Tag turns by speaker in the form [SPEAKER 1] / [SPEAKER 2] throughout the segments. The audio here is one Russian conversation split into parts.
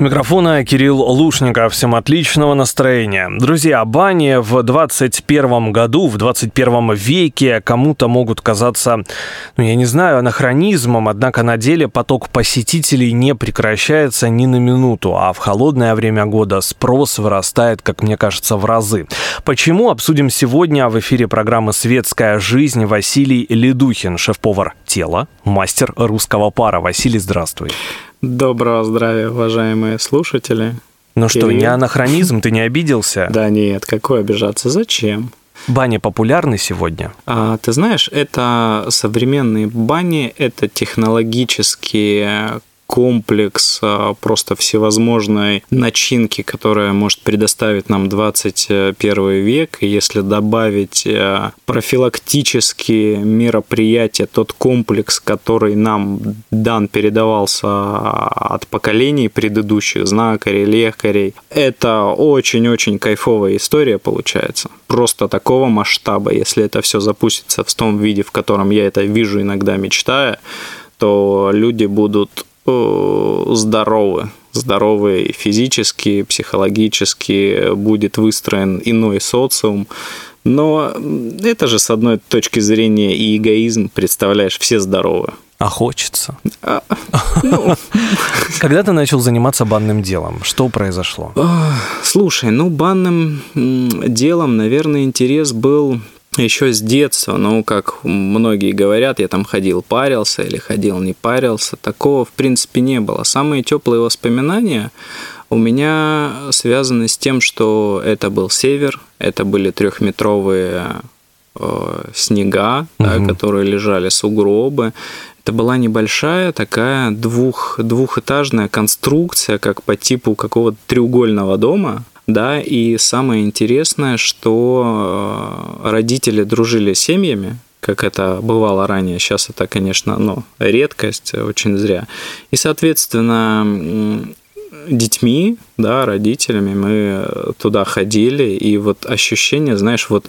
[SPEAKER 1] У микрофона Кирилл Лушников. Всем отличного настроения. Друзья, бани в 21 году, в 21 веке кому-то могут казаться, ну, я не знаю, анахронизмом, однако на деле поток посетителей не прекращается ни на минуту, а в холодное время года спрос вырастает, как мне кажется, в разы. Почему, обсудим сегодня в эфире программы «Светская жизнь» Василий Ледухин, шеф-повар тела, мастер русского пара. Василий, здравствуй.
[SPEAKER 2] Доброго здравия, уважаемые слушатели.
[SPEAKER 1] Ну Кирилл. что, не анахронизм, ты не обиделся?
[SPEAKER 2] Да нет, какой обижаться, зачем?
[SPEAKER 1] Бани популярны сегодня?
[SPEAKER 2] А, ты знаешь, это современные бани, это технологические комплекс а, просто всевозможной начинки, которая может предоставить нам 21 век. И если добавить а, профилактические мероприятия, тот комплекс, который нам дан, передавался от поколений предыдущих, знакарей, лекарей, это очень-очень кайфовая история получается. Просто такого масштаба, если это все запустится в том виде, в котором я это вижу иногда мечтая, то люди будут здоровы, здоровы физически, психологически, будет выстроен иной социум. Но это же с одной точки зрения и эгоизм, представляешь, все здоровы.
[SPEAKER 1] А хочется. А, ну... Когда ты начал заниматься банным делом? Что произошло?
[SPEAKER 2] Слушай, ну банным делом, наверное, интерес был еще с детства, ну, как многие говорят, я там ходил, парился или ходил, не парился, такого, в принципе, не было. Самые теплые воспоминания у меня связаны с тем, что это был север, это были трехметровые э, снега, угу. да, которые лежали, сугробы. Это была небольшая такая двух, двухэтажная конструкция, как по типу какого-то треугольного дома, да, и самое интересное, что э, родители дружили с семьями, как это бывало ранее. Сейчас это, конечно, ну, редкость, очень зря. И, соответственно, детьми, да, родителями мы туда ходили, и вот ощущение, знаешь, вот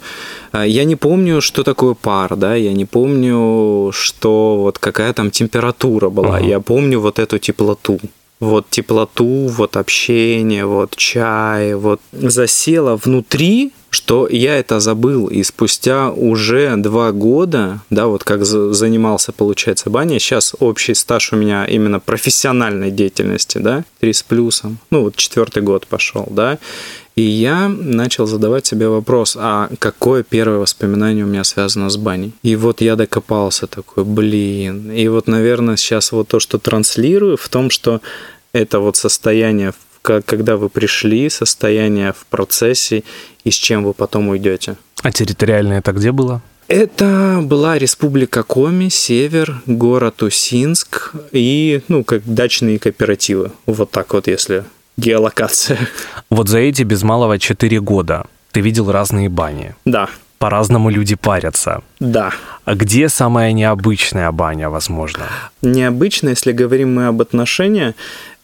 [SPEAKER 2] э, я не помню, что такое пар, да, я не помню, что вот какая там температура была, uh-huh. я помню вот эту теплоту, вот теплоту, вот общение, вот чай, вот засело внутри, что я это забыл, и спустя уже два года, да, вот как занимался, получается, баней, сейчас общий стаж у меня именно профессиональной деятельности, да, три с плюсом, ну вот четвертый год пошел, да, и я начал задавать себе вопрос, а какое первое воспоминание у меня связано с баней? И вот я докопался такой, блин. И вот, наверное, сейчас вот то, что транслирую, в том, что это вот состояние, когда вы пришли, состояние в процессе и с чем вы потом уйдете.
[SPEAKER 1] А территориально это где было?
[SPEAKER 2] Это была республика Коми, север, город Усинск и, ну, как дачные кооперативы. Вот так вот, если геолокация.
[SPEAKER 1] Вот за эти без малого 4 года ты видел разные бани.
[SPEAKER 2] Да.
[SPEAKER 1] По-разному люди парятся.
[SPEAKER 2] Да.
[SPEAKER 1] А где самая необычная баня, возможно?
[SPEAKER 2] Необычная, если говорим мы об отношениях,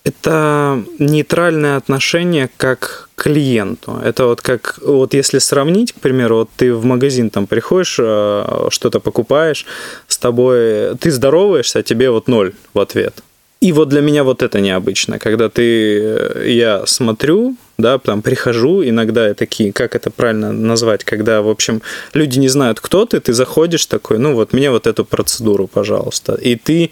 [SPEAKER 2] это нейтральное отношение как к клиенту. Это вот как, вот если сравнить, к примеру, вот ты в магазин там приходишь, э, что-то покупаешь, с тобой, ты здороваешься, а тебе вот ноль в ответ. И вот для меня вот это необычно, когда ты, э, я смотрю, да, там прихожу, иногда такие, как это правильно назвать, когда, в общем, люди не знают, кто ты, ты заходишь такой, ну вот мне вот эту процедуру, пожалуйста, и ты,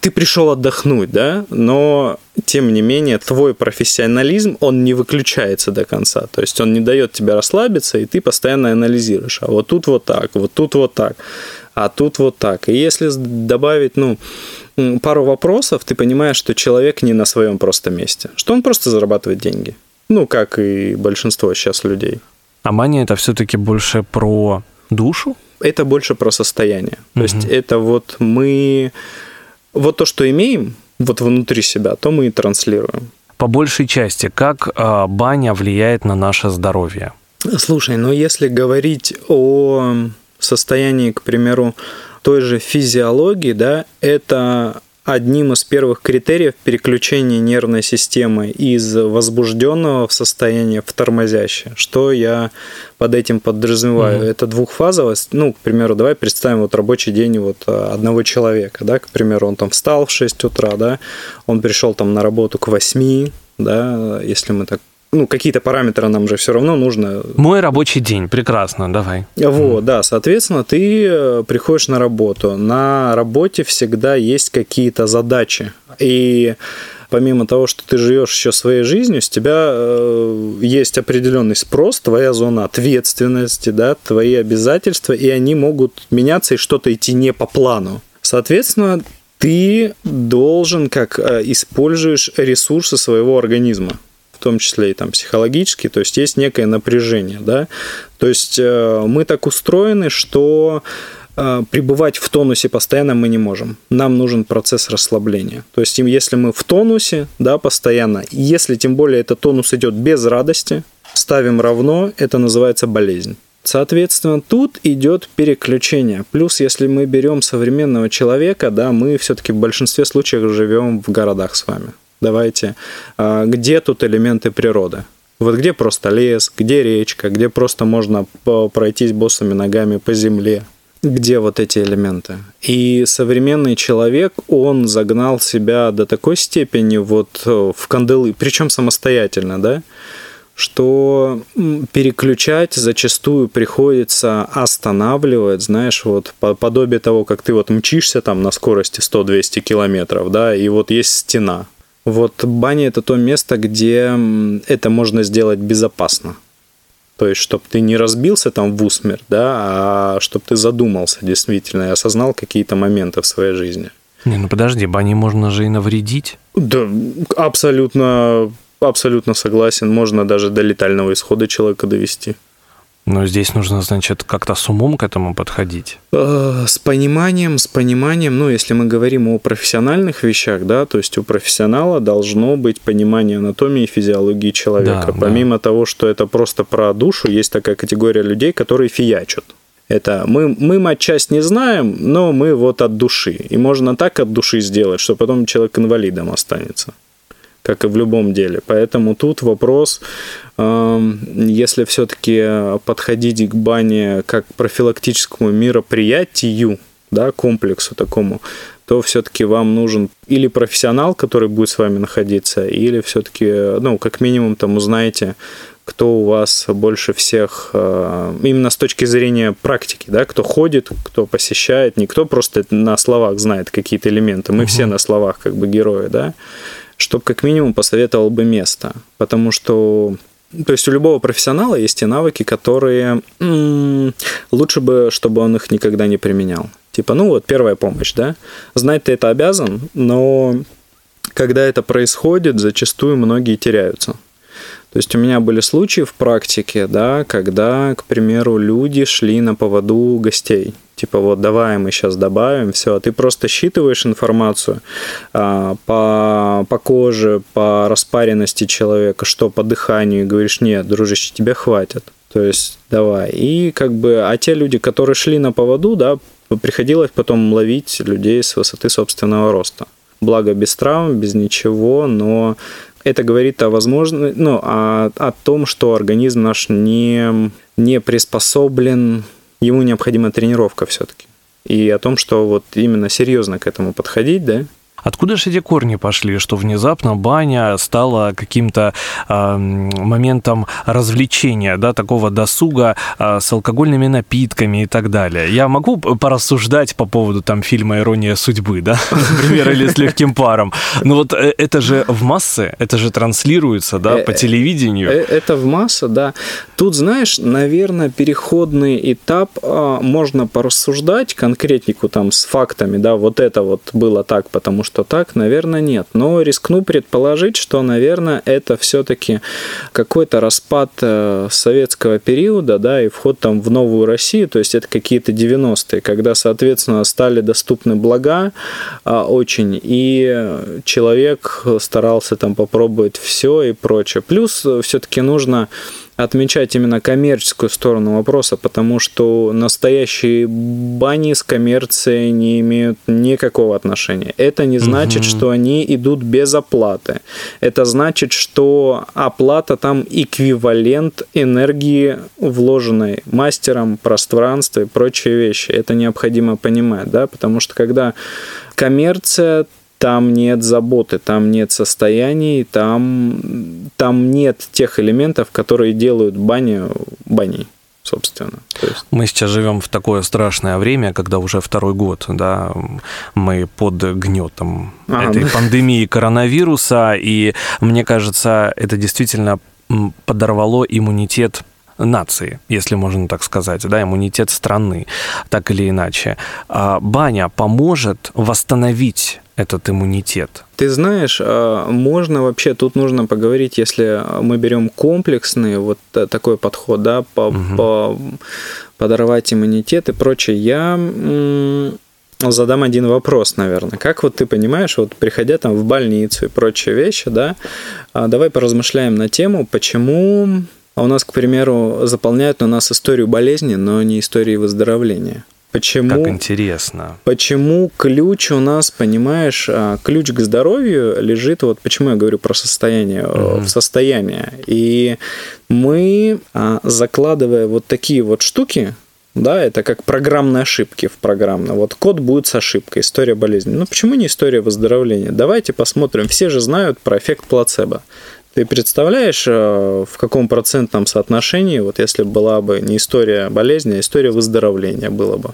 [SPEAKER 2] ты пришел отдохнуть, да, но тем не менее твой профессионализм, он не выключается до конца, то есть он не дает тебе расслабиться, и ты постоянно анализируешь, а вот тут вот так, вот тут вот так, а тут вот так, и если добавить, ну, пару вопросов, ты понимаешь, что человек не на своем просто месте, что он просто зарабатывает деньги. Ну, как и большинство сейчас людей.
[SPEAKER 1] А мания это все-таки больше про душу?
[SPEAKER 2] Это больше про состояние. То угу. есть это вот мы... Вот то, что имеем вот внутри себя, то мы и транслируем.
[SPEAKER 1] По большей части, как э, баня влияет на наше здоровье?
[SPEAKER 2] Слушай, ну если говорить о состоянии, к примеру, той же физиологии, да, это одним из первых критериев переключения нервной системы из возбужденного в состояние в тормозящее. Что я под этим подразумеваю? Mm-hmm. Это двухфазовость. Ну, к примеру, давай представим вот рабочий день вот а, одного человека, да, к примеру, он там встал в 6 утра, да, он пришел там на работу к 8, да, если мы так ну, какие-то параметры нам же все равно нужно.
[SPEAKER 1] Мой рабочий день, прекрасно, давай.
[SPEAKER 2] Вот, да, соответственно, ты э, приходишь на работу. На работе всегда есть какие-то задачи. И помимо того, что ты живешь еще своей жизнью, с тебя э, есть определенный спрос, твоя зона ответственности, да, твои обязательства, и они могут меняться и что-то идти не по плану. Соответственно, ты должен, как э, используешь ресурсы своего организма в том числе и там психологически, то есть есть некое напряжение, да, то есть э, мы так устроены, что э, пребывать в тонусе постоянно мы не можем. Нам нужен процесс расслабления. То есть, если мы в тонусе, да, постоянно, если тем более этот тонус идет без радости, ставим равно, это называется болезнь. Соответственно, тут идет переключение. Плюс, если мы берем современного человека, да, мы все-таки в большинстве случаев живем в городах с вами. Давайте, а, где тут элементы природы? Вот где просто лес, где речка, где просто можно пройтись босыми ногами по земле, где вот эти элементы. И современный человек, он загнал себя до такой степени вот э, в кандалы, причем самостоятельно, да, что переключать зачастую приходится останавливать, знаешь, вот подобие того, как ты вот мчишься там на скорости 100-200 километров, да, и вот есть стена, вот баня это то место, где это можно сделать безопасно. То есть, чтобы ты не разбился там в усмерть, да, а чтобы ты задумался действительно и осознал какие-то моменты в своей жизни.
[SPEAKER 1] Не, ну подожди, бане можно же и навредить.
[SPEAKER 2] Да, абсолютно, абсолютно согласен. Можно даже до летального исхода человека довести.
[SPEAKER 1] Но здесь нужно, значит, как-то с умом к этому подходить.
[SPEAKER 2] Э, с пониманием, с пониманием, ну, если мы говорим о профессиональных вещах, да, то есть у профессионала должно быть понимание анатомии и физиологии человека. Да, Помимо да. того, что это просто про душу, есть такая категория людей, которые фиячат. Это мы, мы матчасть не знаем, но мы вот от души. И можно так от души сделать, что потом человек инвалидом останется как и в любом деле. Поэтому тут вопрос, если все-таки подходить к бане как к профилактическому мероприятию, да, комплексу такому, то все-таки вам нужен или профессионал, который будет с вами находиться, или все-таки, ну, как минимум, там узнаете, кто у вас больше всех, а, именно с точки зрения практики, да, кто ходит, кто посещает, не кто просто на словах знает какие-то элементы, мы угу. все на словах как бы герои, да, чтобы как минимум посоветовал бы место. Потому что то есть у любого профессионала есть те навыки, которые м- лучше бы, чтобы он их никогда не применял. Типа, ну вот первая помощь, да? Знать ты это обязан, но когда это происходит, зачастую многие теряются. То есть у меня были случаи в практике, да, когда, к примеру, люди шли на поводу гостей типа вот давай мы сейчас добавим, все, а ты просто считываешь информацию а, по, по коже, по распаренности человека, что по дыханию, и говоришь, нет, дружище, тебе хватит. То есть давай. И как бы, а те люди, которые шли на поводу, да, приходилось потом ловить людей с высоты собственного роста. Благо без травм, без ничего, но это говорит о возможности, ну, о, о том, что организм наш не, не приспособлен ему необходима тренировка все-таки. И о том, что вот именно серьезно к этому подходить, да,
[SPEAKER 1] Откуда же эти корни пошли, что внезапно баня стала каким-то э, моментом развлечения, да, такого досуга э, с алкогольными напитками и так далее? Я могу порассуждать по поводу там фильма «Ирония судьбы», да, например, или «С легким паром». Но вот э, это же в массы, это же транслируется, да, по э, телевидению. Э,
[SPEAKER 2] это в массы, да. Тут, знаешь, наверное, переходный этап а, можно порассуждать конкретнику там с фактами, да, вот это вот было так, потому что что так, наверное, нет. Но рискну предположить, что, наверное, это все-таки какой-то распад э, советского периода, да, и вход там в новую Россию, то есть это какие-то 90-е, когда, соответственно, стали доступны блага а, очень, и человек старался там попробовать все и прочее. Плюс все-таки нужно отмечать именно коммерческую сторону вопроса, потому что настоящие бани с коммерцией не имеют никакого отношения. Это не значит, угу. что они идут без оплаты. Это значит, что оплата там эквивалент энергии, вложенной мастером, пространстве и прочие вещи. Это необходимо понимать, да, потому что когда коммерция там нет заботы, там нет состояний, там, там нет тех элементов, которые делают баню баней собственно.
[SPEAKER 1] есть... Мы сейчас живем в такое страшное время, когда уже второй год, да, мы под гнетом а, этой ну... пандемии коронавируса, и мне кажется, это действительно подорвало иммунитет нации, если можно так сказать, да, иммунитет страны, так или иначе. А баня поможет восстановить этот иммунитет?
[SPEAKER 2] Ты знаешь, а, можно вообще, тут нужно поговорить, если мы берем комплексный вот такой подход, да, по, угу. по подорвать иммунитет и прочее, я задам один вопрос, наверное. Как вот ты понимаешь, вот приходя там в больницу и прочие вещи, да, а, давай поразмышляем на тему, почему у нас, к примеру, заполняют на нас историю болезни, но не истории выздоровления. Почему,
[SPEAKER 1] как интересно.
[SPEAKER 2] Почему ключ у нас, понимаешь, а, ключ к здоровью лежит, вот почему я говорю про состояние, угу. в состоянии. И мы, а, закладывая вот такие вот штуки, да, это как программные ошибки в программном. Вот код будет с ошибкой, история болезни. Ну почему не история выздоровления? Давайте посмотрим. Все же знают про эффект плацебо. Ты представляешь, в каком процентном соотношении, вот если была бы не история болезни, а история выздоровления было бы?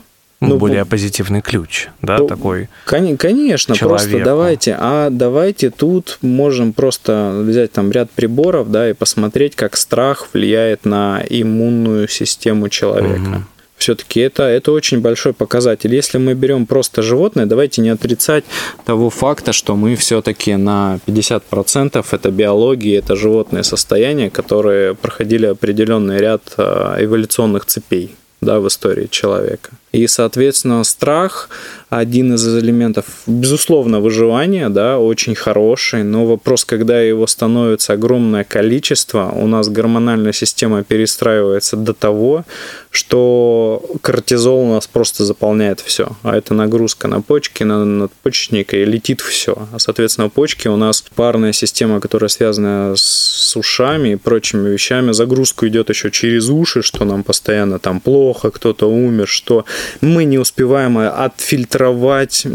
[SPEAKER 1] Ну, более позитивный ключ, да, ну, такой.
[SPEAKER 2] Конечно, человеку. просто давайте, а давайте тут можем просто взять там ряд приборов, да, и посмотреть, как страх влияет на иммунную систему человека. Угу. Все-таки это, это очень большой показатель. Если мы берем просто животное, давайте не отрицать того факта, что мы все-таки на 50% это биология, это животное состояние, которые проходили определенный ряд а, эволюционных цепей да, в истории человека. И, соответственно, страх один из элементов, безусловно, выживания, да, очень хороший, но вопрос, когда его становится огромное количество, у нас гормональная система перестраивается до того, что кортизол у нас просто заполняет все, а это нагрузка на почки, на надпочечника, и летит все. А, соответственно, почки у нас парная система, которая связана с ушами и прочими вещами, загрузка идет еще через уши, что нам постоянно там плохо, кто-то умер, что мы не успеваем отфильтровать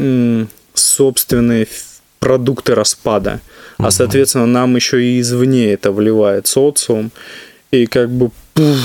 [SPEAKER 2] собственные продукты распада. А, соответственно, нам еще и извне это вливает социум. И как бы пуф,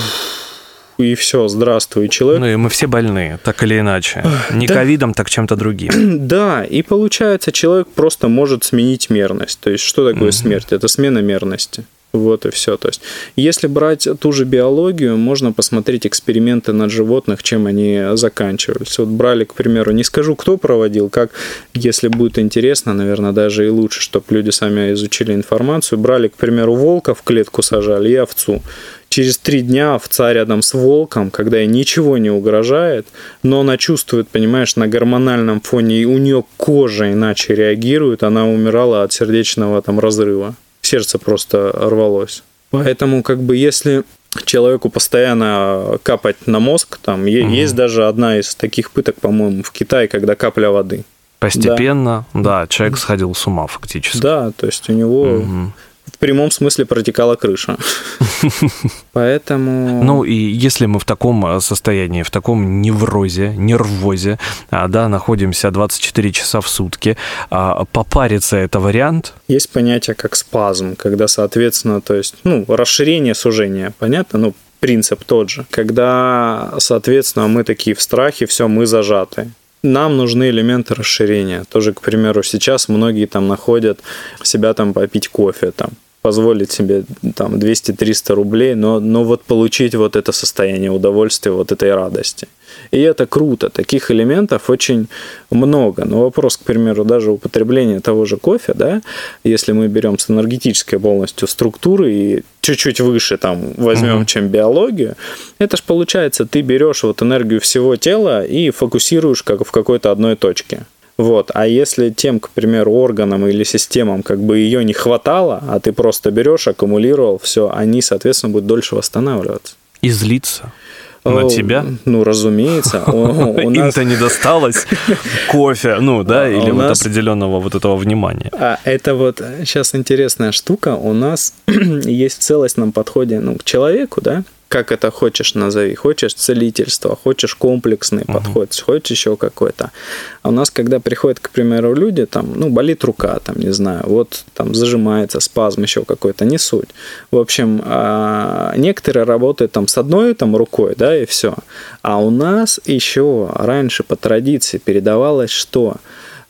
[SPEAKER 2] и все, здравствуй, человек.
[SPEAKER 1] Ну и мы все больные, так или иначе. Не да. ковидом, так чем-то другим.
[SPEAKER 2] Да, и получается, человек просто может сменить мерность. То есть, что такое смерть? Это смена мерности. Вот и все. То есть, если брать ту же биологию, можно посмотреть эксперименты над животных, чем они заканчивались. Вот брали, к примеру, не скажу, кто проводил, как, если будет интересно, наверное, даже и лучше, чтобы люди сами изучили информацию. Брали, к примеру, волка в клетку сажали и овцу. Через три дня овца рядом с волком, когда ей ничего не угрожает, но она чувствует, понимаешь, на гормональном фоне, и у нее кожа иначе реагирует, она умирала от сердечного там разрыва сердце просто рвалось. Поэтому, как бы, если человеку постоянно капать на мозг, там угу. есть даже одна из таких пыток, по-моему, в Китае, когда капля воды.
[SPEAKER 1] Постепенно, да, да человек сходил с ума фактически.
[SPEAKER 2] Да, то есть у него угу прямом смысле протекала крыша. Поэтому...
[SPEAKER 1] Ну и если мы в таком э, состоянии, в таком неврозе, нервозе, а, да, находимся 24 часа в сутки, а, попариться это вариант?
[SPEAKER 2] Есть понятие как спазм, когда, соответственно, то есть, ну, расширение, сужение, понятно? Ну, принцип тот же. Когда, соответственно, мы такие в страхе, все, мы зажаты нам нужны элементы расширения. Тоже, к примеру, сейчас многие там находят себя там попить кофе, там, позволить себе там 200-300 рублей, но, но вот получить вот это состояние удовольствия, вот этой радости. И это круто. Таких элементов очень много. Но вопрос, к примеру, даже употребления того же кофе, да, если мы берем с энергетической полностью структуры и чуть-чуть выше там возьмем, mm-hmm. чем биологию, это ж получается, ты берешь вот энергию всего тела и фокусируешь как в какой-то одной точке. Вот. А если тем, к примеру, органам или системам как бы ее не хватало, а ты просто берешь, аккумулировал, все, они, соответственно, будут дольше восстанавливаться.
[SPEAKER 1] И злиться на тебя?
[SPEAKER 2] Ну, разумеется.
[SPEAKER 1] Им-то не досталось кофе, ну, да, или вот определенного вот этого внимания.
[SPEAKER 2] А это вот сейчас интересная штука. У нас есть в целостном подходе ну, к человеку, да, как это хочешь назови. Хочешь целительство, хочешь комплексный угу. подход, хочешь еще какой-то. А у нас, когда приходят, к примеру, люди, там, ну, болит рука, там, не знаю, вот там зажимается, спазм еще какой-то, не суть. В общем, а, некоторые работают там с одной там рукой, да, и все. А у нас еще раньше по традиции передавалось, что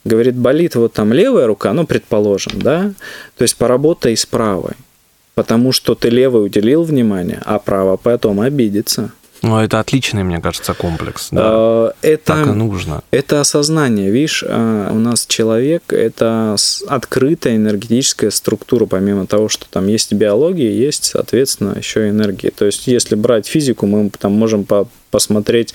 [SPEAKER 2] говорит, болит вот там левая рука, ну, предположим, да, то есть поработай с правой. Потому что ты левый уделил внимание, а право потом обидится.
[SPEAKER 1] Ну, это отличный, мне кажется, комплекс. Да. А,
[SPEAKER 2] это,
[SPEAKER 1] так и нужно.
[SPEAKER 2] Это осознание. Видишь, а, у нас человек – это открытая энергетическая структура, помимо того, что там есть биология, есть, соответственно, еще и энергия. То есть, если брать физику, мы там можем по посмотреть,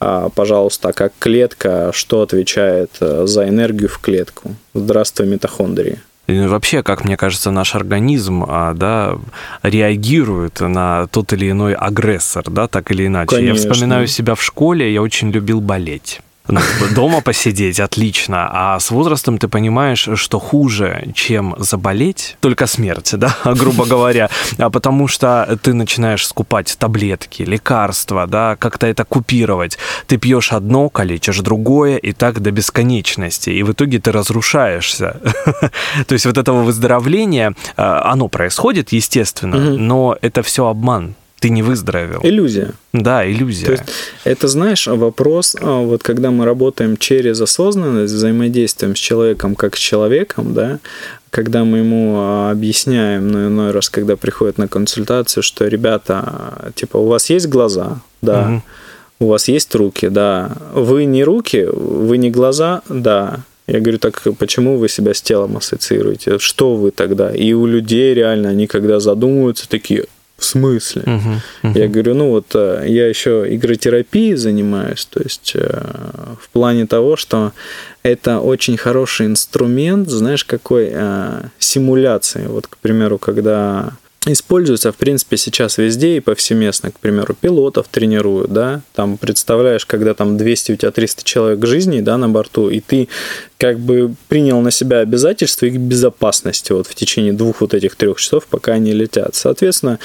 [SPEAKER 2] а, пожалуйста, как клетка, что отвечает э, за энергию в клетку. Здравствуй, митохондрии.
[SPEAKER 1] И вообще, как мне кажется, наш организм а, да, реагирует на тот или иной агрессор, да, так или иначе. Конечно. Я вспоминаю себя в школе, я очень любил болеть. Дома посидеть отлично, а с возрастом ты понимаешь, что хуже, чем заболеть, только смерть, да, грубо говоря, а потому что ты начинаешь скупать таблетки, лекарства, да, как-то это купировать. Ты пьешь одно, калечишь другое, и так до бесконечности, и в итоге ты разрушаешься. То есть вот этого выздоровления, а, оно происходит, естественно, но это все обман ты не выздоровел.
[SPEAKER 2] Иллюзия.
[SPEAKER 1] Да, иллюзия. То есть,
[SPEAKER 2] это, знаешь, вопрос, а, вот когда мы работаем через осознанность, взаимодействуем с человеком как с человеком, да, когда мы ему а, объясняем, ну, иной раз, когда приходят на консультацию, что, ребята, типа, у вас есть глаза, да, угу. у вас есть руки, да, вы не руки, вы не глаза, да, я говорю, так почему вы себя с телом ассоциируете? Что вы тогда? И у людей реально, они когда задумываются, такие, в смысле? Uh-huh, uh-huh. Я говорю, ну вот э, я еще игротерапией занимаюсь, то есть э, в плане того, что это очень хороший инструмент, знаешь, какой э, симуляции. Вот, к примеру, когда используется, в принципе, сейчас везде и повсеместно. К примеру, пилотов тренируют, да, там, представляешь, когда там 200, у тебя 300 человек жизни, да, на борту, и ты как бы принял на себя обязательства их безопасности вот в течение двух вот этих трех часов, пока они летят. Соответственно,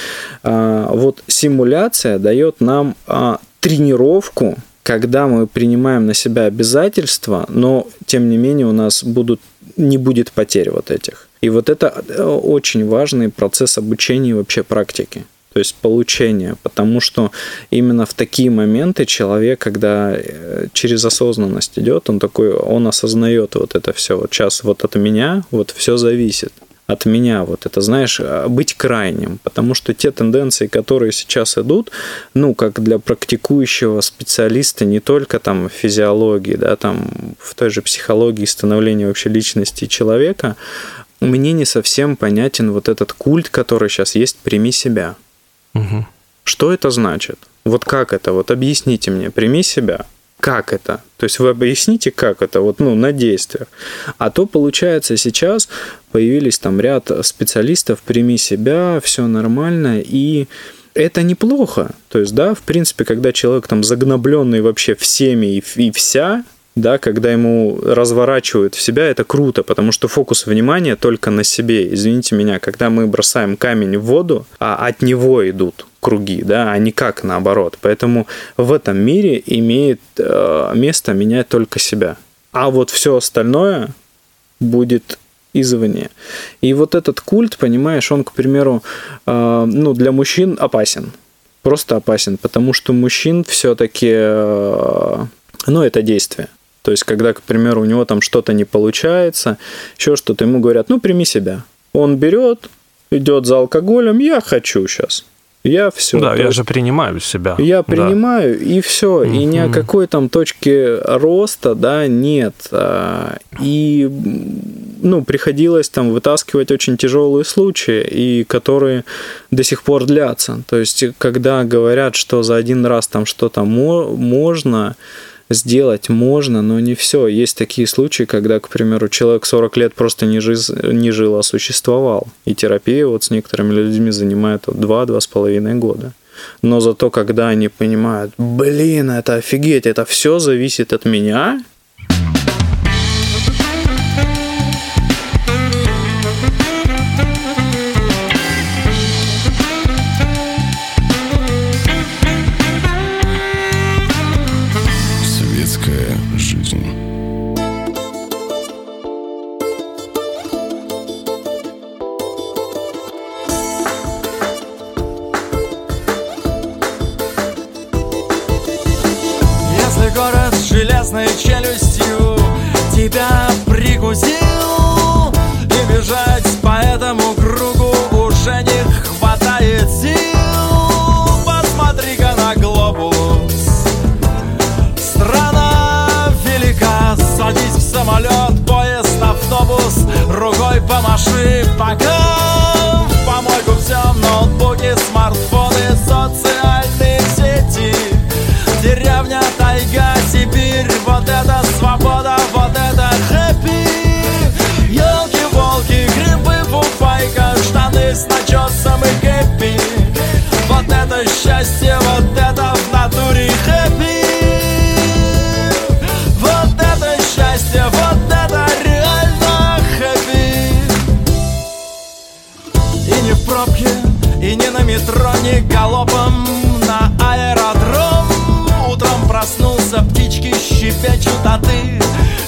[SPEAKER 2] а, вот симуляция дает нам а, тренировку, когда мы принимаем на себя обязательства, но тем не менее у нас будут, не будет потерь вот этих. И вот это э, очень важный процесс обучения и вообще практики то есть получения, потому что именно в такие моменты человек, когда э, через осознанность идет, он такой, он осознает вот это все, вот сейчас вот от меня вот все зависит. От меня, вот это, знаешь, а, быть крайним, потому что те тенденции, которые сейчас идут, ну, как для практикующего специалиста не только там в физиологии, да, там в той же психологии становления вообще личности человека, мне не совсем понятен вот этот культ, который сейчас есть «прими себя». Угу. Что это значит? Вот как это? Вот объясните мне, прими себя. Как это? То есть вы объясните, как это, вот, ну, на действиях. А то, получается, сейчас появились там ряд специалистов, прими себя, все нормально, и это неплохо. То есть, да, в принципе, когда человек там загнобленный вообще всеми и, и вся, да, когда ему разворачивают в себя, это круто, потому что фокус внимания только на себе. Извините меня, когда мы бросаем камень в воду, а от него идут круги, да, а не как наоборот. Поэтому в этом мире имеет э, место менять только себя. А вот все остальное будет извне. И вот этот культ, понимаешь, он, к примеру, э, ну, для мужчин опасен. Просто опасен, потому что мужчин все-таки, э, ну, это действие. То есть, когда, к примеру, у него там что-то не получается, еще что-то, ему говорят, ну, прими себя. Он берет, идет за алкоголем, я хочу сейчас. Я все.
[SPEAKER 1] Да, я же принимаю себя.
[SPEAKER 2] Я принимаю, да. и все. Mm-hmm. И ни о какой там точке роста, да, нет. А, и, ну, приходилось там вытаскивать очень тяжелые случаи, и которые до сих пор длятся. То есть, когда говорят, что за один раз там что-то можно, сделать можно, но не все. Есть такие случаи, когда, к примеру, человек 40 лет просто не, жил, не жил, а существовал. И терапия вот с некоторыми людьми занимает 2-2,5 года. Но зато, когда они понимают, блин, это офигеть, это все зависит от меня,
[SPEAKER 3] щебечут, а ты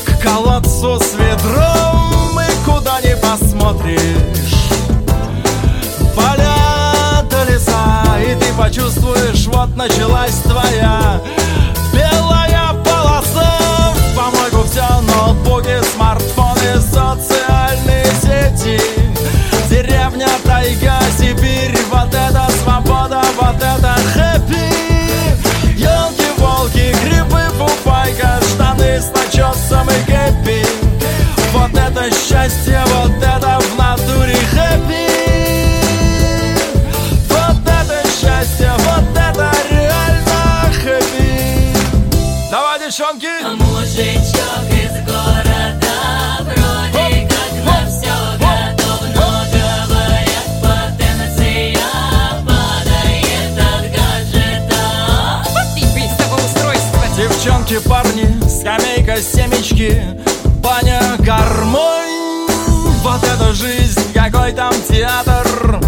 [SPEAKER 3] к колодцу с ведром И куда не посмотришь. Поля до леса, и ты почувствуешь, вот началась твоя Девчонки, парни, скамейка, семечки. Баня, гармонь. Вот это жизнь, какой там театр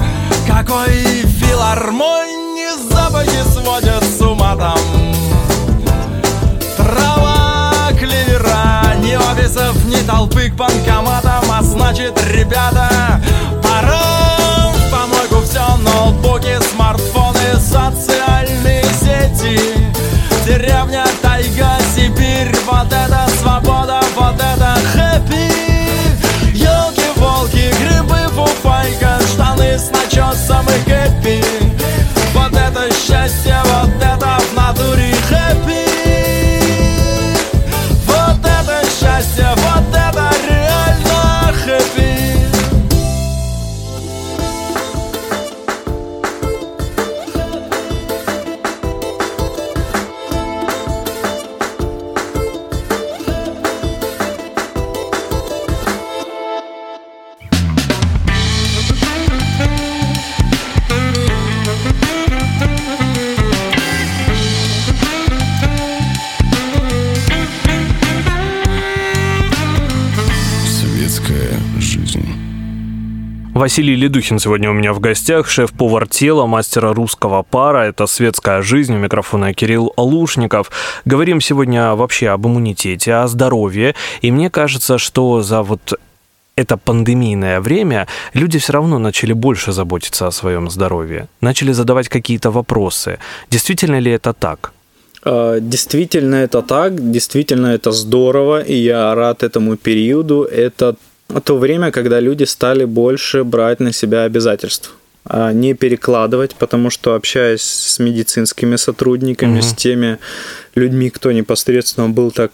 [SPEAKER 3] Какой филармонь. Запахи сводят с ума там. Трава, клевера Ни офисов, ни толпы к банкоматам. А значит, ребята, пора
[SPEAKER 1] Василий Ледухин сегодня у меня в гостях, шеф-повар тела, мастера русского пара. Это «Светская жизнь». У микрофона Кирилл Лушников. Говорим сегодня вообще об иммунитете, о здоровье. И мне кажется, что за вот это пандемийное время люди все равно начали больше заботиться о своем здоровье, начали задавать какие-то вопросы. Действительно ли это так?
[SPEAKER 2] А, Действительно это так, действительно это здорово, и я рад этому периоду. Это то время, когда люди стали больше брать на себя обязательств а не перекладывать, потому что общаясь с медицинскими сотрудниками, с теми людьми, кто непосредственно был так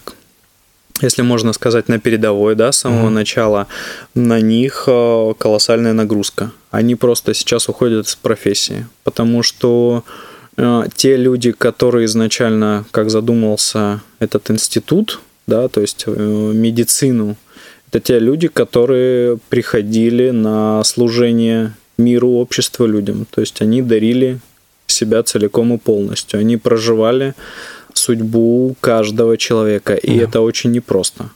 [SPEAKER 2] если можно сказать, на передовой, да, с самого начала, на них э, колоссальная нагрузка. Они просто сейчас уходят с профессии, потому что э, те люди, которые изначально, как задумался этот институт, да, то есть э, медицину, это те люди, которые приходили на служение миру, обществу, людям. То есть они дарили себя целиком и полностью. Они проживали судьбу каждого человека, и это очень непросто.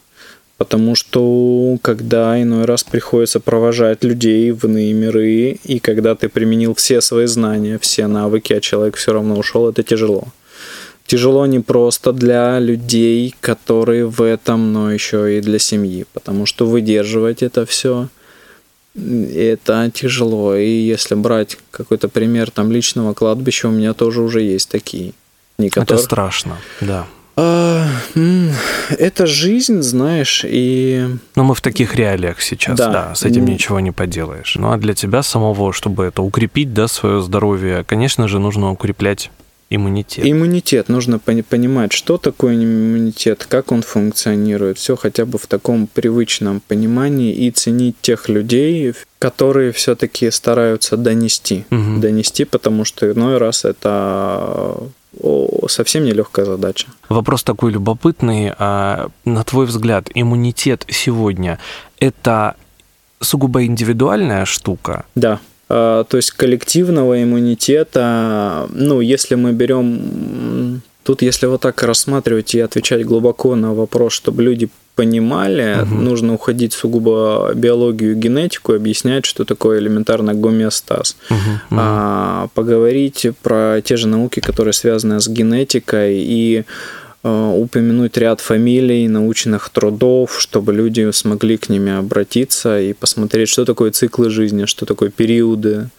[SPEAKER 2] Потому что когда иной раз приходится провожать людей в иные миры, и когда ты применил все свои знания, все навыки, а человек все равно ушел, это тяжело. Тяжело не просто для людей, которые в этом, но еще и для семьи, потому что выдерживать это все это тяжело. И если брать какой-то пример там личного кладбища, у меня тоже уже есть такие. Не
[SPEAKER 1] Это страшно, да.
[SPEAKER 2] А, это жизнь, знаешь, и
[SPEAKER 1] Но мы в таких реалиях сейчас, да,
[SPEAKER 2] Да.
[SPEAKER 1] с этим ничего не поделаешь. Ну а для тебя самого, чтобы это укрепить, да, свое здоровье, конечно же, нужно укреплять иммунитет.
[SPEAKER 2] иммунитет. Нужно пони- понимать, что такое иммунитет, как он функционирует. Все хотя бы в таком привычном понимании и ценить тех людей, которые все-таки стараются донести.
[SPEAKER 1] Мгм.
[SPEAKER 2] Донести, потому что иной раз это совсем нелегкая задача.
[SPEAKER 1] Вопрос такой любопытный. а, На твой взгляд, иммунитет сегодня – это сугубо индивидуальная штука?
[SPEAKER 2] Да. А, То есть коллективного иммунитета, ну, если мы берем, тут если вот так рассматривать и отвечать глубоко на вопрос, чтобы люди понимали,
[SPEAKER 1] Мгм.
[SPEAKER 2] нужно уходить сугубо биологию и генетику, и объяснять, что такое элементарно гомеостаз.
[SPEAKER 1] Мгм, мгм.
[SPEAKER 2] А, поговорить про те же науки, которые связаны с генетикой, и упомянуть ряд фамилий, научных трудов, чтобы люди смогли к ними обратиться и посмотреть, что такое циклы жизни, что такое периоды.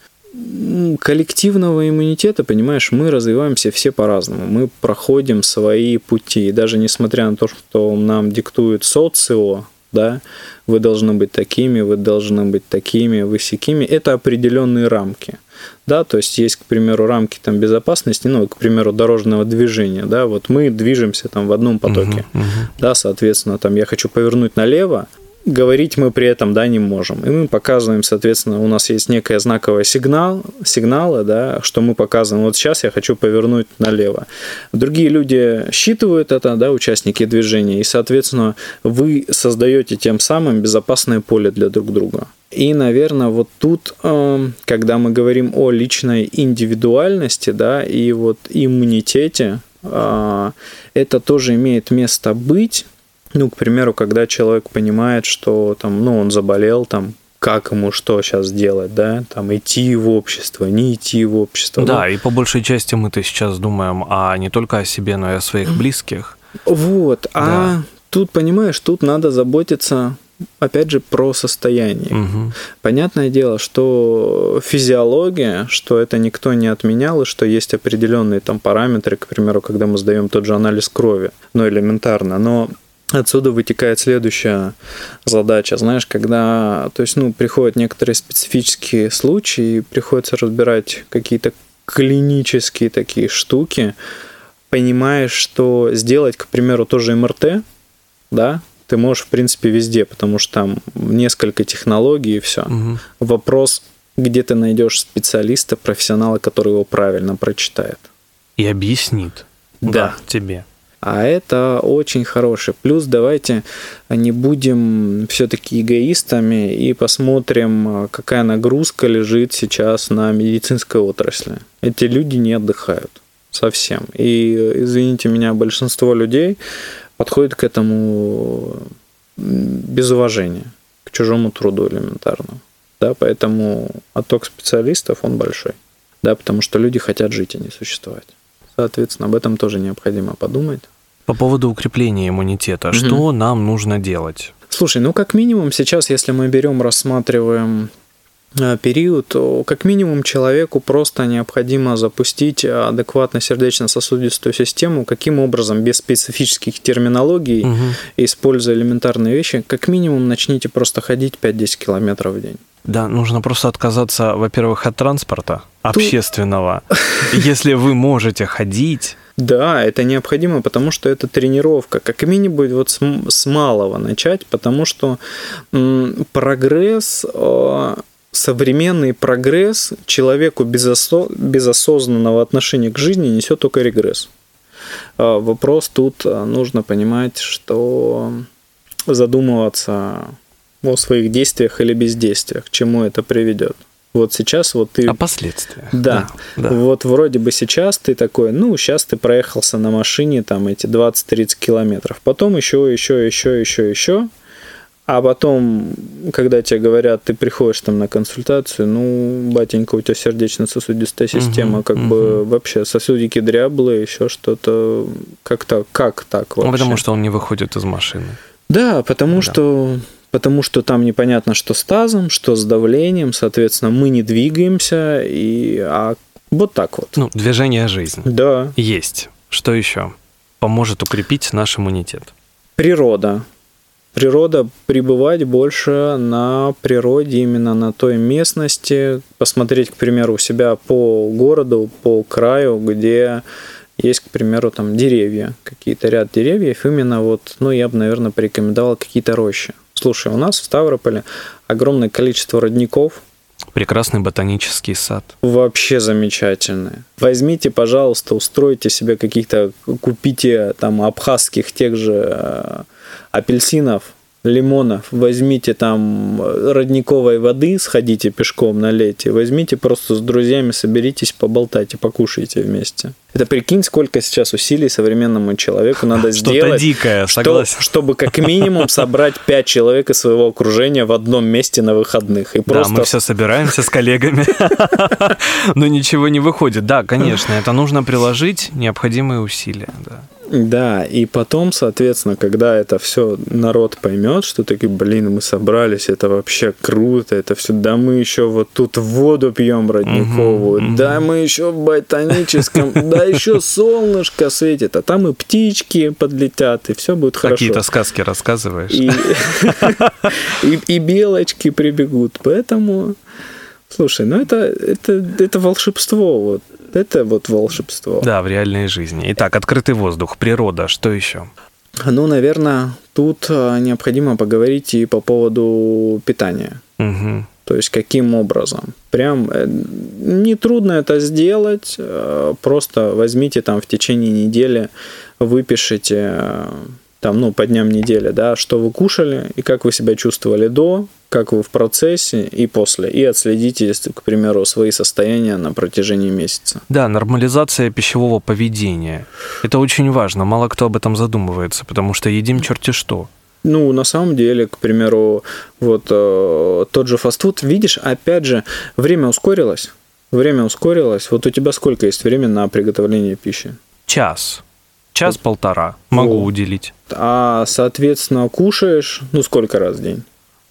[SPEAKER 2] Коллективного иммунитета, понимаешь, мы развиваемся все по-разному. Мы проходим свои пути. И даже несмотря на то, что нам диктует социо, да, вы должны быть такими, вы должны быть такими, вы сякими, это определенные рамки. Да, то есть есть, к примеру, рамки там безопасности, ну, к примеру, дорожного движения, да, вот мы движемся там в одном потоке,
[SPEAKER 1] Мгм, мгм.
[SPEAKER 2] да, соответственно, там я хочу повернуть налево, говорить мы при этом, да, не можем. И мы показываем, соответственно, у нас есть некая знаковая сигнал, сигналы, да, что мы показываем, вот сейчас я хочу повернуть налево. Другие люди считывают это, да, участники движения, и, соответственно, вы создаете тем самым безопасное поле для друг друга. И, наверное, вот тут, эм, когда мы говорим о личной индивидуальности, да, и вот иммунитете, а, это тоже имеет место быть. Ну, к примеру, когда человек понимает, что там, ну, он заболел, там, как ему что сейчас делать, да, там, идти в общество, не идти в общество.
[SPEAKER 1] Да, и по большей части мы-то сейчас думаем а не только о себе, но и о своих близких.
[SPEAKER 2] Вот, а
[SPEAKER 1] Да.
[SPEAKER 2] тут, понимаешь, тут надо заботиться, опять же, про состояние.
[SPEAKER 1] Мгм.
[SPEAKER 2] Понятное дело, что физиология, что это никто не отменял, и что есть определенные там параметры, к примеру, когда мы сдаем тот же анализ крови, ну, элементарно, но Отсюда вытекает следующая задача. Знаешь, когда, то есть, ну, приходят некоторые специфические случаи, и приходится разбирать какие-то клинические такие штуки, понимаешь, что сделать, к примеру, тоже МРТ, да, ты можешь, в принципе, везде, потому что там несколько технологий и все.
[SPEAKER 1] Мгм.
[SPEAKER 2] Вопрос, где ты найдешь специалиста, профессионала, который его правильно прочитает.
[SPEAKER 1] И объяснит.
[SPEAKER 2] Да.
[SPEAKER 1] тебе.
[SPEAKER 2] А это очень хороший. Плюс давайте не будем все-таки эгоистами и посмотрим, какая нагрузка лежит сейчас на медицинской отрасли. Эти люди не отдыхают совсем. И, извините меня, большинство людей подходит к этому без уважения, к чужому труду элементарно. Да, поэтому отток специалистов, он большой. Да, потому что люди хотят жить, а не существовать. Соответственно, об этом тоже необходимо подумать.
[SPEAKER 1] По поводу укрепления иммунитета, что нам нужно делать?
[SPEAKER 2] Слушай, ну как минимум сейчас, если мы берем, рассматриваем э, период, то как минимум человеку просто необходимо запустить адекватно сердечно-сосудистую систему. Каким образом? Без специфических терминологий,
[SPEAKER 1] Мгм.
[SPEAKER 2] используя элементарные вещи, как минимум начните просто ходить 5-10 километров в день.
[SPEAKER 1] Да, нужно просто отказаться, во-первых, от транспорта общественного. Если вы можете ходить,
[SPEAKER 2] Да, это необходимо, потому что это тренировка. Как минимум вот с, с малого начать, потому что м, прогресс, э, современный прогресс человеку без, осо- без осознанного отношения к жизни несет только регресс. Э, Вопрос тут э, нужно понимать, что задумываться о своих действиях или бездействиях, к чему это приведет. Вот сейчас вот ты
[SPEAKER 1] о последствиях.
[SPEAKER 2] да.
[SPEAKER 1] да.
[SPEAKER 2] Вот вроде бы сейчас ты такой, ну, сейчас ты проехался на машине там эти 20-30 километров. Потом еще, еще, еще, еще, еще. А потом, когда тебе говорят, ты приходишь там на консультацию, ну, батенька, у тебя сердечно-сосудистая система,
[SPEAKER 1] Мгм,
[SPEAKER 2] как
[SPEAKER 1] мгм.
[SPEAKER 2] бы вообще сосудики дряблые, еще что-то. Как-то, как так вообще?
[SPEAKER 1] Ну, потому что он не выходит из машины.
[SPEAKER 2] Да, потому
[SPEAKER 1] Да.
[SPEAKER 2] что потому что там непонятно, что с тазом, что с давлением, соответственно, мы не двигаемся, и а вот так вот.
[SPEAKER 1] Ну, движение жизни.
[SPEAKER 2] Да.
[SPEAKER 1] Есть. Что еще? поможет укрепить наш иммунитет?
[SPEAKER 2] Природа. Природа, пребывать больше на природе, именно на той местности, посмотреть, к примеру, у себя по городу, по краю, где есть, к примеру, там деревья, какие-то ряд деревьев, именно вот, ну, я бы, наверное, порекомендовал какие-то рощи. Слушай, у нас в Ставрополе огромное количество родников,
[SPEAKER 1] Прекрасный ботанический сад.
[SPEAKER 2] вообще замечательные. Возьмите, пожалуйста, устройте себе каких-то, купите там абхазских тех же э, апельсинов, лимонов, возьмите там родниковой воды, сходите пешком налейте, возьмите просто с друзьями, соберитесь, поболтайте, покушайте вместе. Это прикинь, сколько сейчас усилий современному человеку надо
[SPEAKER 1] Что-то
[SPEAKER 2] сделать,
[SPEAKER 1] дикое,
[SPEAKER 2] что- чтобы как минимум собрать пять человек из своего окружения в одном месте на выходных. И
[SPEAKER 1] Да,
[SPEAKER 2] просто
[SPEAKER 1] мы все собираемся с коллегами, но ничего не выходит. Да, конечно, это нужно приложить необходимые усилия. Да.
[SPEAKER 2] Да, и потом, соответственно, когда это все народ поймет, что такие, блин, мы собрались, это вообще круто, это все, да мы еще вот тут воду пьем родниковую,
[SPEAKER 1] Мгм,
[SPEAKER 2] да мы еще в ботаническом, да еще солнышко светит, а там и птички подлетят, и все будет хорошо.
[SPEAKER 1] Какие-то сказки рассказываешь.
[SPEAKER 2] И белочки прибегут, поэтому, слушай, ну это, это, это волшебство, вот, это вот волшебство.
[SPEAKER 1] Да, в реальной жизни. Итак, открытый воздух, природа, что еще?
[SPEAKER 2] Ну, наверное, тут а, необходимо поговорить и по поводу питания.
[SPEAKER 1] Мгм.
[SPEAKER 2] То есть каким образом. Прям э, нетрудно это сделать. э, Просто возьмите там в течение недели, выпишите э, там, ну, по дням недели, да, что вы кушали и как вы себя чувствовали до, как вы в процессе и после. И отследите, к примеру, свои состояния на протяжении месяца.
[SPEAKER 1] Да, нормализация пищевого поведения. Это очень важно. Мало кто об этом задумывается, потому что едим черти что.
[SPEAKER 2] Ну, на самом деле, к примеру, вот э, тот же фастфуд, видишь, опять же, время ускорилось. Время ускорилось. Вот у тебя сколько есть времени на приготовление пищи?
[SPEAKER 1] Час. Час-полтора могу
[SPEAKER 2] О.
[SPEAKER 1] уделить.
[SPEAKER 2] А, соответственно, кушаешь, ну, сколько раз в день?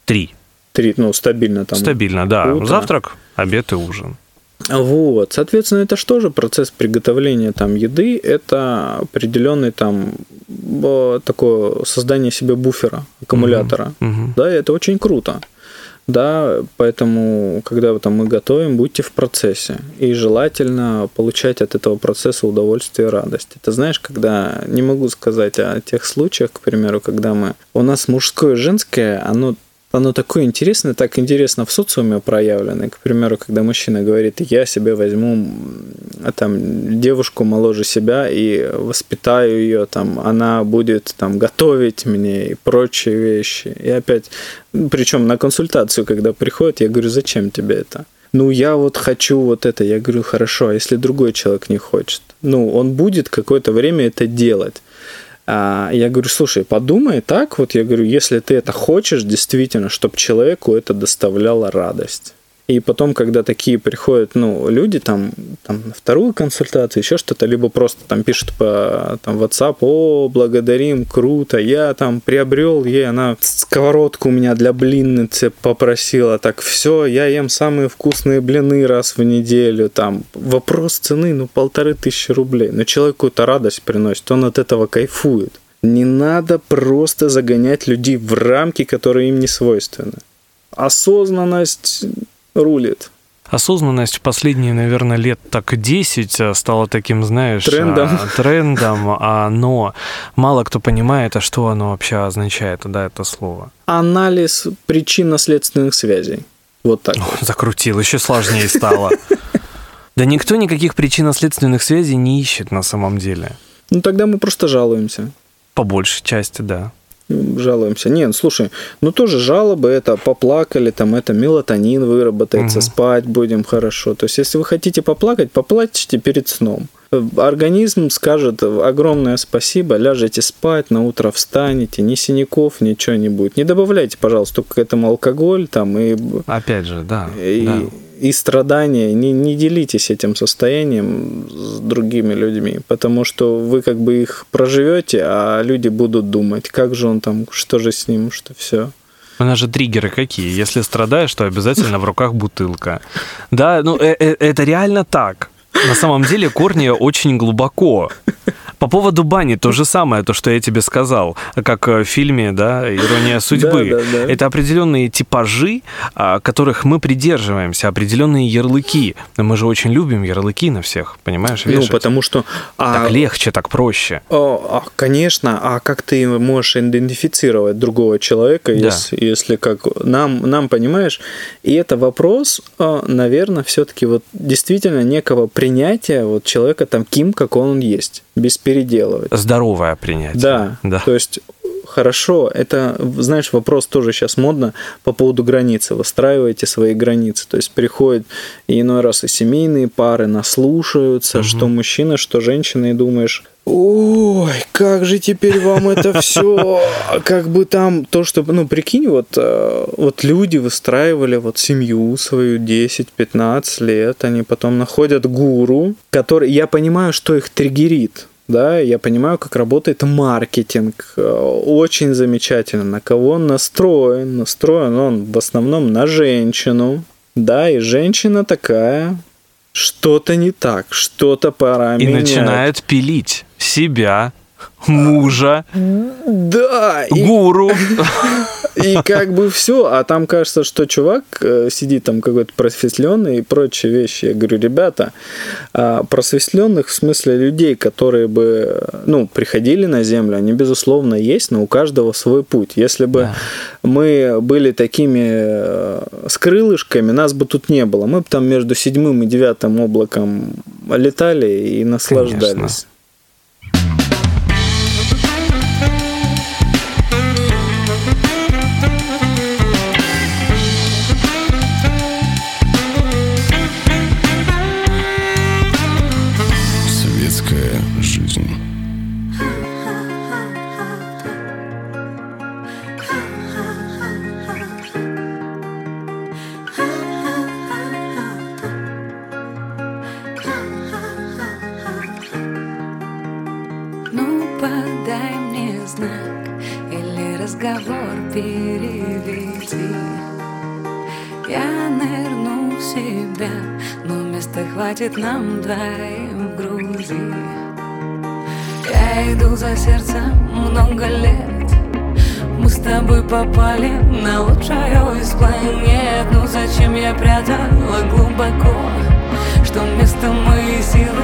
[SPEAKER 1] Три.
[SPEAKER 2] Три, ну, стабильно там.
[SPEAKER 1] Стабильно, да.
[SPEAKER 2] утро.
[SPEAKER 1] Завтрак, обед и ужин.
[SPEAKER 2] Вот, соответственно, это что же процесс приготовления там еды? Это определенный там такое создание себе буфера, аккумулятора.
[SPEAKER 1] Мгм.
[SPEAKER 2] Да, и это очень круто. Да, поэтому, когда вот там мы готовим, будьте в процессе. И желательно получать от этого процесса удовольствие и радость. Это знаешь, когда, не могу сказать о тех случаях, к примеру, когда мы... У нас мужское и женское, оно оно такое интересное, так интересно в социуме проявлено. К примеру, когда мужчина говорит, я себе возьму а там девушку моложе себя и воспитаю ее, там, она будет там готовить мне и прочие вещи. И опять, причем на консультацию, когда приходит, я говорю, зачем тебе это? Ну, я вот хочу вот это. Я говорю, хорошо, а если другой человек не хочет? Ну, он будет какое-то время это делать. А я говорю, слушай, подумай так, вот я говорю, если ты это хочешь действительно, чтобы человеку это доставляло радость. И потом, когда такие приходят, ну, люди там, там на вторую консультацию, еще что-то, либо просто там пишут по там, WhatsApp, о, благодарим, круто, я там приобрел ей, она сковородку у меня для блинницы попросила, так все, я ем самые вкусные блины раз в неделю, там, вопрос цены, ну, полторы тысячи рублей, но человеку это радость приносит, он от этого кайфует. Не надо просто загонять людей в рамки, которые им не свойственны. Осознанность рулит.
[SPEAKER 1] Осознанность в последние, наверное, лет так 10 э, стала таким, знаешь,
[SPEAKER 2] Трендом.
[SPEAKER 1] а, трендом, а, но мало кто понимает, а что оно вообще означает, да, это слово.
[SPEAKER 2] Анализ причинно-следственных связей. Вот так. вот.
[SPEAKER 1] Закрутил, еще сложнее стало. Да никто никаких причинно-следственных связей не ищет на самом деле.
[SPEAKER 2] Ну тогда мы просто жалуемся.
[SPEAKER 1] По большей части, да.
[SPEAKER 2] Жалуемся. Нет, слушай, ну тоже жалобы, это поплакали, там это мелатонин выработается,
[SPEAKER 1] Мгм.
[SPEAKER 2] спать будем хорошо. То есть, если вы хотите поплакать, поплачьте перед сном. Организм скажет огромное спасибо, ляжете спать, на утро встанете, ни синяков, ничего не будет. Не добавляйте, пожалуйста, к этому алкоголь там и
[SPEAKER 1] Опять же, да.
[SPEAKER 2] и,
[SPEAKER 1] да.
[SPEAKER 2] и страдания. Не, не делитесь этим состоянием с другими людьми, потому что вы как бы их проживете, а люди будут думать, как же он там, что же с ним, что все.
[SPEAKER 1] У нас же триггеры какие? Если страдаешь, то обязательно в руках бутылка. Да, ну э- э- это реально так. На самом деле корни очень глубоко. По поводу бани то же самое, то, что я тебе сказал, как э, в фильме, да, «Ирония судьбы».
[SPEAKER 2] Да, да, да.
[SPEAKER 1] Это определенные типажи, а, которых мы придерживаемся, определенные ярлыки. Но мы же очень любим ярлыки на всех, понимаешь,
[SPEAKER 2] Ну,
[SPEAKER 1] вешать.
[SPEAKER 2] потому что... а,
[SPEAKER 1] Так легче, так проще.
[SPEAKER 2] О, а, конечно, а как ты можешь идентифицировать другого человека,
[SPEAKER 1] Да.
[SPEAKER 2] если, если как нам, нам, понимаешь? И это вопрос, наверное, все-таки вот действительно некого принятия вот человека таким, как он есть, без переделывать.
[SPEAKER 1] Здоровое принятие.
[SPEAKER 2] Да,
[SPEAKER 1] да.
[SPEAKER 2] то есть хорошо, это, знаешь, вопрос тоже сейчас модно по поводу границы. Выстраивайте свои границы. То есть приходят и иной раз и семейные пары, наслушаются, что мужчина, что женщина, и думаешь, ой, как же теперь вам это все, как бы там то, что, ну, прикинь, вот, э, вот люди выстраивали вот семью свою 10-15 лет, они потом находят гуру, который, я понимаю, что их триггерит, да, я понимаю, как работает маркетинг, э, очень замечательно, на кого он настроен, настроен он в основном на женщину, да, и женщина такая, что-то не так, что-то пора
[SPEAKER 1] И
[SPEAKER 2] менять.
[SPEAKER 1] начинает пилить себя, мужа,
[SPEAKER 2] Да, и,
[SPEAKER 1] гуру.
[SPEAKER 2] и как бы все, а там кажется, что чувак э, сидит там какой-то просветленный и прочие вещи. Я говорю, ребята, а, просветленных в смысле людей, которые бы, ну, приходили на землю, они безусловно есть, но у каждого свой путь. Если бы мы были такими э, с крылышками, нас бы тут не было. Мы бы там между седьмым и девятым облаком летали и наслаждались.
[SPEAKER 1] Конечно.
[SPEAKER 4] Нам двоим в груди. Я иду за сердцем много лет. Мы с тобой попали на лучшую из планет. Ну зачем я прятала глубоко Что вместо моей силы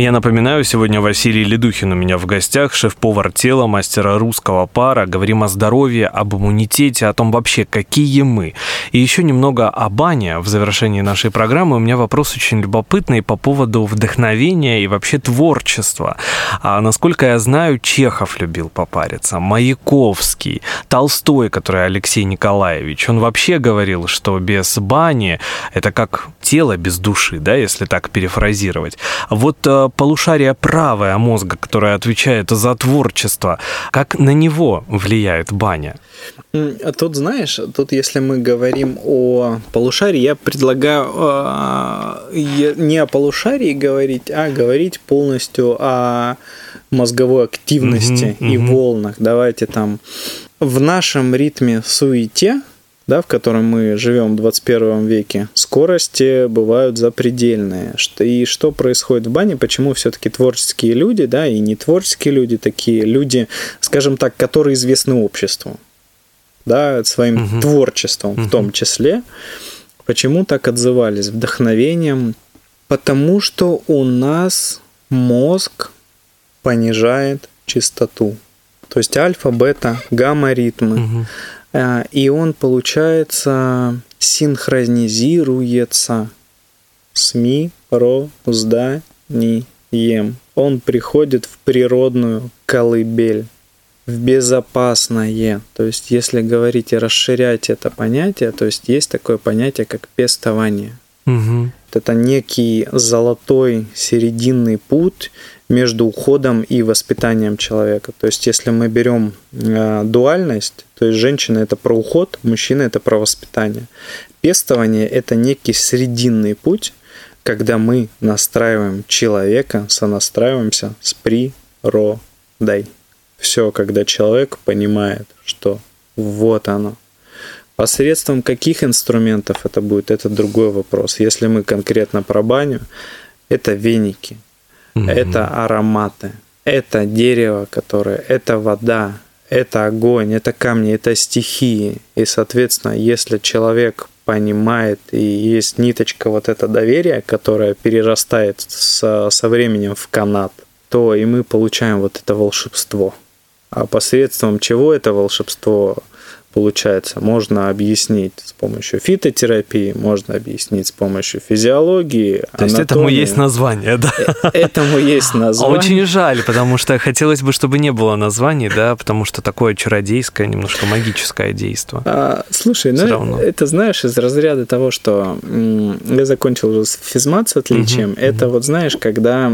[SPEAKER 1] Я напоминаю, сегодня Василий Ледухин у меня в гостях, шеф-повар тела, мастера русского пара. Говорим о здоровье, об иммунитете, о том вообще, какие мы. И еще немного о бане в завершении нашей программы. У меня вопрос очень любопытный по поводу вдохновения и вообще творчества. А насколько я знаю, Чехов любил попариться, Маяковский, Толстой, который Алексей Николаевич. Он вообще говорил, что без бани это как тело без души, да, если так перефразировать. Вот э, полушарие правое мозга, которое отвечает за творчество, как на него влияет баня?
[SPEAKER 2] А Тут, знаешь, тут если мы говорим о полушарии, я предлагаю е- не о полушарии говорить, а говорить полностью о мозговой активности
[SPEAKER 1] Мгм,
[SPEAKER 2] и
[SPEAKER 1] мгм.
[SPEAKER 2] волнах. Давайте там в нашем ритме суете, да, в котором мы живем в 21 веке, скорости бывают запредельные. И что происходит в бане, почему все-таки творческие люди, да, и не творческие люди, такие люди, скажем так, которые известны обществу, да, своим
[SPEAKER 1] Мгм.
[SPEAKER 2] творчеством в том числе, почему так отзывались вдохновением? Потому что у нас мозг понижает частоту. То есть альфа, бета, гамма ритмы. А, И он, получается, синхронизируется с мирозданием. Он приходит в природную колыбель, в безопасное. То есть, если говорить и расширять это понятие, то есть есть такое понятие, как пестование.
[SPEAKER 1] Мгм.
[SPEAKER 2] Это некий золотой серединный путь между уходом и воспитанием человека. То есть, если мы берем э, дуальность, то есть женщина это про уход, мужчина это про воспитание. Пестование это некий срединный путь, когда мы настраиваем человека, сонастраиваемся с природой. Все, когда человек понимает, что вот оно, Посредством каких инструментов это будет, это другой вопрос. Если мы конкретно про баню, это веники,
[SPEAKER 1] Мгм.
[SPEAKER 2] это ароматы, это дерево, которое, это вода, это огонь, это камни, это стихии. И, соответственно, если человек понимает и есть ниточка вот это доверие, которое перерастает со, со временем в канат, то и мы получаем вот это волшебство. А посредством чего это волшебство получается, можно объяснить с помощью фитотерапии, можно объяснить с помощью физиологии.
[SPEAKER 1] То есть этому
[SPEAKER 2] анатомии.
[SPEAKER 1] есть название, да?
[SPEAKER 2] Э, Этому есть
[SPEAKER 1] А
[SPEAKER 2] название.
[SPEAKER 1] Очень жаль, потому что хотелось бы, чтобы не было названий, да, потому что такое чародейское, немножко магическое действо.
[SPEAKER 2] А, слушай, ну
[SPEAKER 1] равно.
[SPEAKER 2] это знаешь из разряда того, что я закончил уже физмат с отличием.
[SPEAKER 1] Мгм,
[SPEAKER 2] это вот знаешь, когда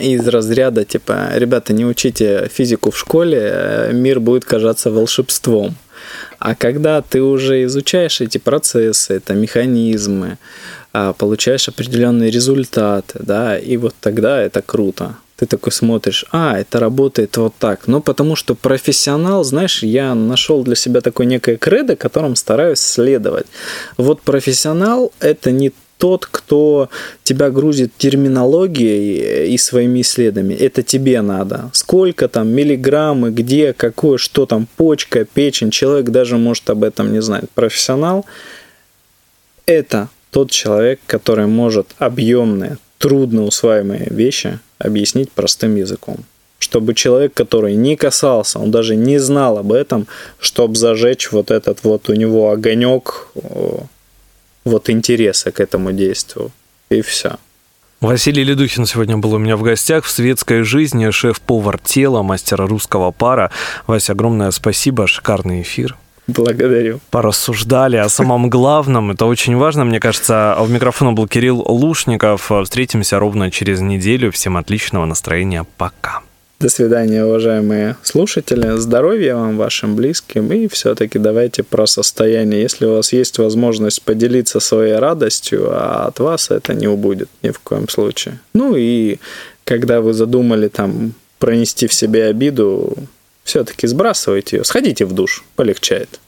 [SPEAKER 2] из разряда типа, ребята, не учите физику в школе, э, мир будет казаться волшебством. А когда ты уже изучаешь эти процессы, это механизмы, а, получаешь определенные результаты, да, и вот тогда это круто. Ты такой смотришь, а, это работает вот так. Ну, потому что профессионал, знаешь, я нашел для себя такое некое кредо, которым стараюсь следовать. Вот профессионал – это не тот, кто тебя грузит терминологией и своими исследованиями. Это тебе надо. Сколько там миллиграммы, где, какое, что там, почка, печень. Человек даже может об этом не знать. Профессионал – это тот человек, который может объемные, трудно усваиваемые вещи объяснить простым языком. Чтобы человек, который не касался, он даже не знал об этом, чтобы зажечь вот этот вот у него огонек вот интереса к этому действию. И все.
[SPEAKER 1] Василий Ледухин сегодня был у меня в гостях в светской жизни, шеф-повар тела, мастера русского пара. Вася, огромное спасибо, шикарный эфир.
[SPEAKER 2] Благодарю.
[SPEAKER 1] Порассуждали о самом главном, это очень важно, мне кажется. У микрофона был Кирилл Лушников. Встретимся ровно через неделю. Всем отличного настроения. Пока.
[SPEAKER 2] До свидания, уважаемые слушатели. Здоровья вам, вашим близким. И все-таки давайте про состояние. Если у вас есть возможность поделиться своей радостью, а от вас это не убудет ни в коем случае. Ну и когда вы задумали там пронести в себе обиду, все-таки сбрасывайте ее. Сходите в душ, полегчает.